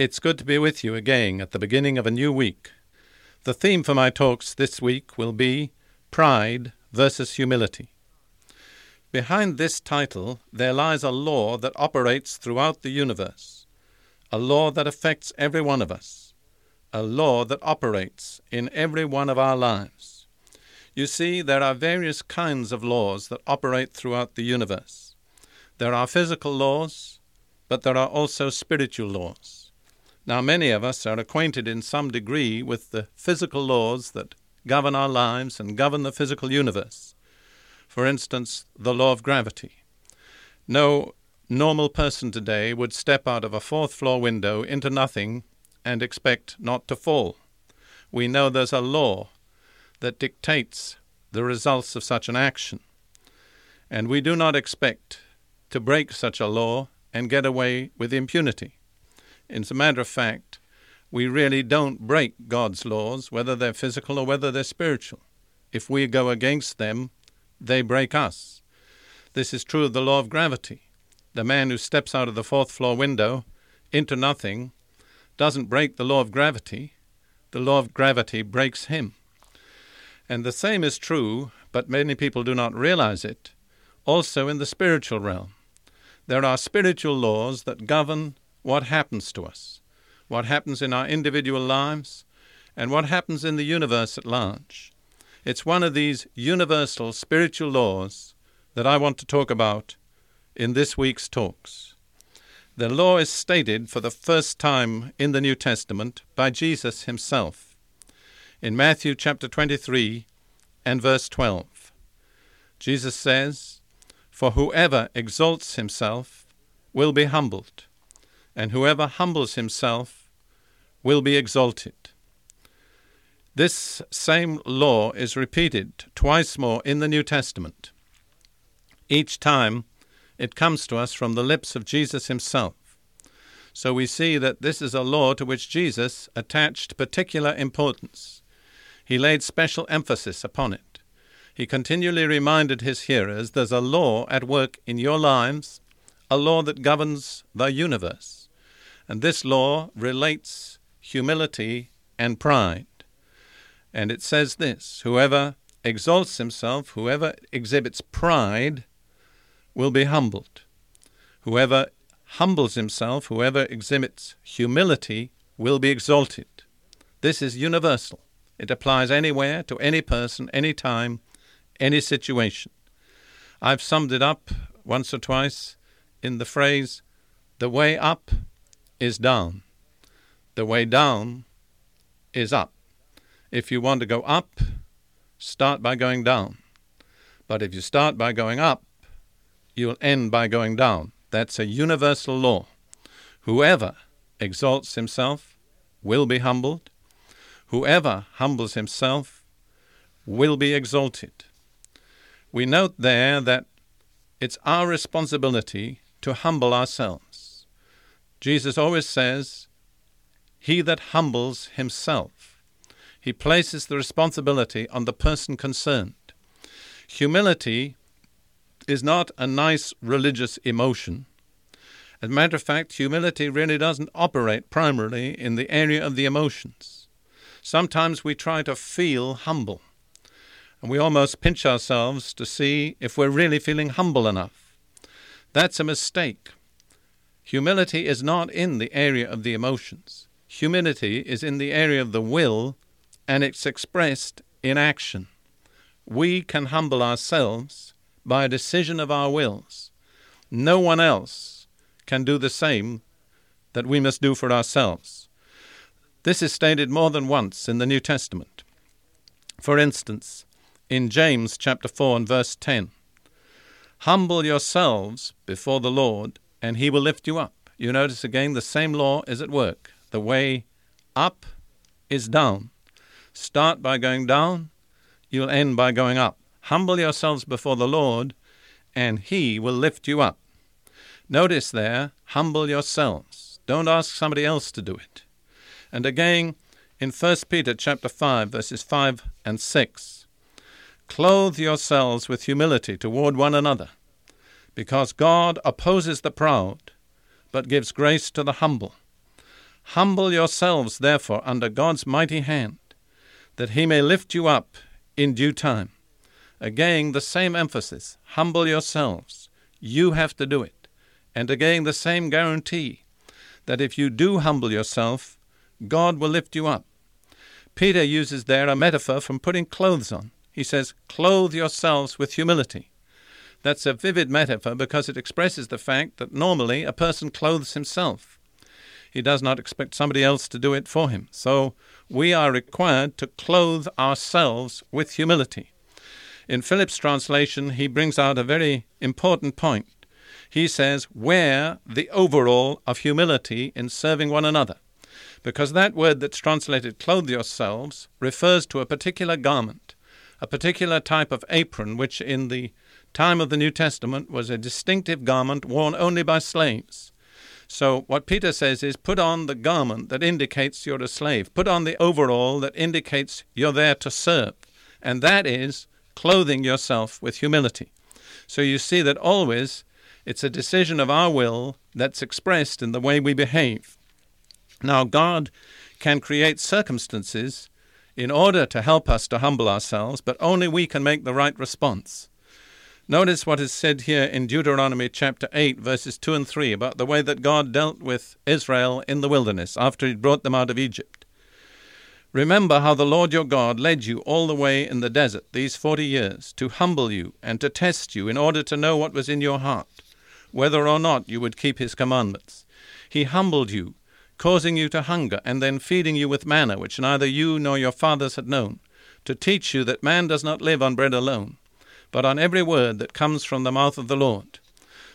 It's good to be with you again at the beginning of a new week. The theme for my talks this week will be Pride versus Humility. Behind this title, there lies a law that operates throughout the universe, a law that affects every one of us, a law that operates in every one of our lives. You see, there are various kinds of laws that operate throughout the universe. There are physical laws, but there are also spiritual laws. Now, many of us are acquainted in some degree with the physical laws that govern our lives and govern the physical universe. For instance, the law of gravity. No normal person today would step out of a fourth floor window into nothing and expect not to fall. We know there's a law that dictates the results of such an action. And we do not expect to break such a law and get away with impunity. As a matter of fact, we really don't break God's laws, whether they're physical or whether they're spiritual. If we go against them, they break us. This is true of the law of gravity. The man who steps out of the fourth floor window into nothing doesn't break the law of gravity, the law of gravity breaks him. And the same is true, but many people do not realize it, also in the spiritual realm. There are spiritual laws that govern what happens to us, what happens in our individual lives, and what happens in the universe at large. It's one of these universal spiritual laws that I want to talk about in this week's talks. The law is stated for the first time in the New Testament by Jesus himself in Matthew chapter 23 and verse 12. Jesus says, For whoever exalts himself will be humbled, and whoever humbles himself will be exalted. This same law is repeated twice more in the New Testament. Each time it comes to us from the lips of Jesus himself. So we see that this is a law to which Jesus attached particular importance. He laid special emphasis upon it. He continually reminded his hearers there's a law at work in your lives, a law that governs the universe. And this law relates humility and pride. And it says this Whoever exalts himself, whoever exhibits pride, will be humbled. Whoever humbles himself, whoever exhibits humility, will be exalted. This is universal. It applies anywhere, to any person, any time, any situation. I've summed it up once or twice in the phrase, the way up is down. The way down is up. If you want to go up, start by going down. But if you start by going up, you'll end by going down. That's a universal law. Whoever exalts himself will be humbled. Whoever humbles himself will be exalted. We note there that it's our responsibility to humble ourselves. Jesus always says, He that humbles himself. He places the responsibility on the person concerned. Humility is not a nice religious emotion. As a matter of fact, humility really doesn't operate primarily in the area of the emotions. Sometimes we try to feel humble, and we almost pinch ourselves to see if we're really feeling humble enough. That's a mistake. Humility is not in the area of the emotions. Humility is in the area of the will, and it's expressed in action. We can humble ourselves by a decision of our wills. No one else can do the same that we must do for ourselves. This is stated more than once in the New Testament. For instance, in James chapter 4 and verse 10, Humble yourselves before the Lord, and he will lift you up. You notice again the same law is at work. The way up is down. Start by going down, you'll end by going up. Humble yourselves before the Lord, and he will lift you up. Notice there, humble yourselves. Don't ask somebody else to do it. And again, in 1 Peter chapter 5 verses 5 and 6, clothe yourselves with humility toward one another, because God opposes the proud, but gives grace to the humble. Humble yourselves, therefore, under God's mighty hand, that he may lift you up in due time. Again, the same emphasis humble yourselves. You have to do it. And again, the same guarantee that if you do humble yourself, God will lift you up. Peter uses there a metaphor from putting clothes on. He says, Clothe yourselves with humility. That's a vivid metaphor because it expresses the fact that normally a person clothes himself. He does not expect somebody else to do it for him. So we are required to clothe ourselves with humility. In Phillips' translation, he brings out a very important point he says, wear the overall of humility in serving one another. Because that word that's translated clothe yourselves refers to a particular garment, a particular type of apron, which in the time of the New Testament was a distinctive garment worn only by slaves. So, what Peter says is put on the garment that indicates you're a slave, put on the overall that indicates you're there to serve, and that is clothing yourself with humility. So, you see that always it's a decision of our will that's expressed in the way we behave. Now, God can create circumstances in order to help us to humble ourselves, but only we can make the right response. Notice what is said here in Deuteronomy chapter 8, verses 2 and 3, about the way that God dealt with Israel in the wilderness after He brought them out of Egypt. Remember how the Lord your God led you all the way in the desert these forty years to humble you and to test you in order to know what was in your heart whether or not you would keep his commandments. He humbled you, causing you to hunger, and then feeding you with manna, which neither you nor your fathers had known, to teach you that man does not live on bread alone, but on every word that comes from the mouth of the Lord.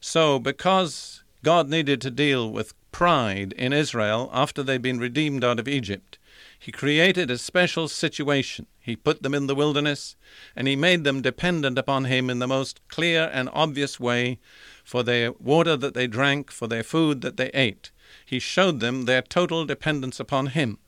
So, because God needed to deal with pride in Israel after they'd been redeemed out of Egypt, he created a special situation. He put them in the wilderness, and he made them dependent upon him in the most clear and obvious way for their water that they drank, for their food that they ate. He showed them their total dependence upon Him.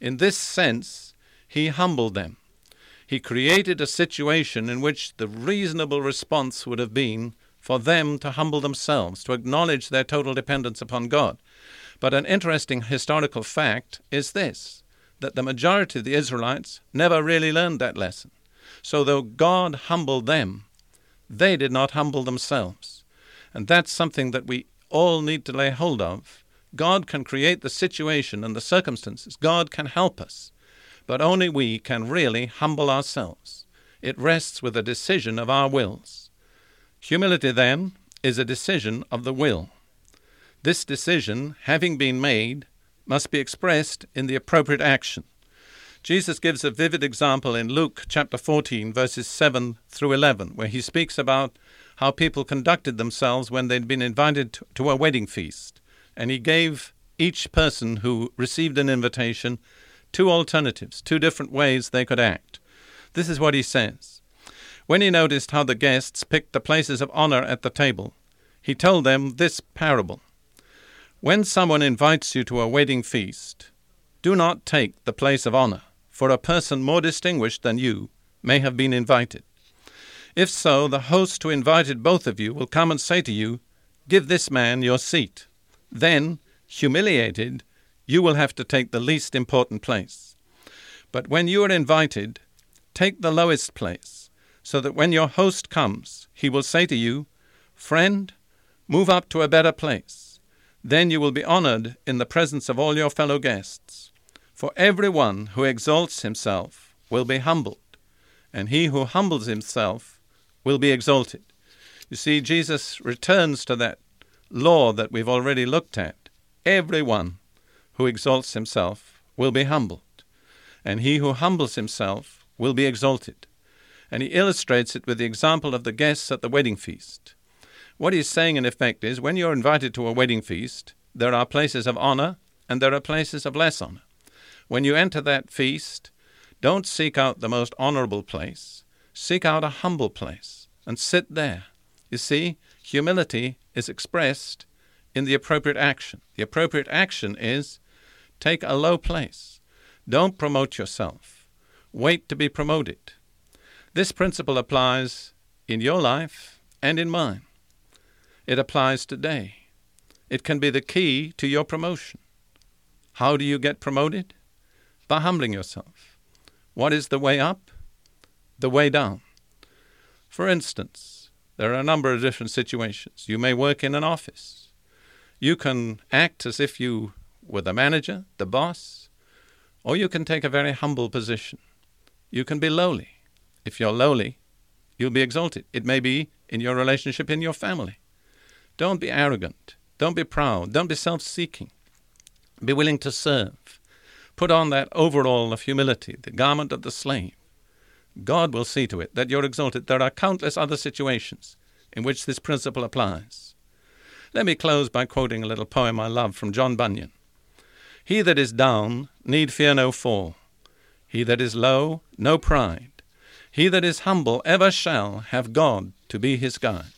In this sense, He humbled them. He created a situation in which the reasonable response would have been for them to humble themselves, to acknowledge their total dependence upon God. But an interesting historical fact is this that the majority of the Israelites never really learned that lesson. So, though God humbled them, they did not humble themselves. And that's something that we all need to lay hold of. God can create the situation and the circumstances, God can help us, but only we can really humble ourselves. It rests with a decision of our wills. Humility, then, is a decision of the will. This decision, having been made, must be expressed in the appropriate action. Jesus gives a vivid example in Luke chapter 14, verses 7 through 11, where he speaks about how people conducted themselves when they'd been invited to a wedding feast. And he gave each person who received an invitation two alternatives, two different ways they could act. This is what he says. When he noticed how the guests picked the places of honor at the table, he told them this parable When someone invites you to a wedding feast, do not take the place of honor, for a person more distinguished than you may have been invited. If so, the host who invited both of you will come and say to you, Give this man your seat. Then, humiliated, you will have to take the least important place. But when you are invited, take the lowest place, so that when your host comes, he will say to you, Friend, move up to a better place. Then you will be honored in the presence of all your fellow guests. For every one who exalts himself will be humbled, and he who humbles himself will be exalted. You see, Jesus returns to that law that we've already looked at. Everyone who exalts himself will be humbled, and he who humbles himself will be exalted. And he illustrates it with the example of the guests at the wedding feast. What he's saying, in effect, is when you're invited to a wedding feast, there are places of honor and there are places of less honor. When you enter that feast, don't seek out the most honorable place, seek out a humble place and sit there. You see, humility is expressed in the appropriate action. The appropriate action is take a low place. Don't promote yourself. Wait to be promoted. This principle applies in your life and in mine. It applies today. It can be the key to your promotion. How do you get promoted? By humbling yourself. What is the way up? The way down. For instance, there are a number of different situations. You may work in an office. You can act as if you were the manager, the boss, or you can take a very humble position. You can be lowly. If you're lowly, you'll be exalted. It may be in your relationship in your family. Don't be arrogant. Don't be proud. Don't be self seeking. Be willing to serve. Put on that overall of humility, the garment of the slave. God will see to it that you're exalted. There are countless other situations in which this principle applies. Let me close by quoting a little poem I love from John Bunyan. He that is down need fear no fall. He that is low, no pride. He that is humble ever shall have God to be his guide.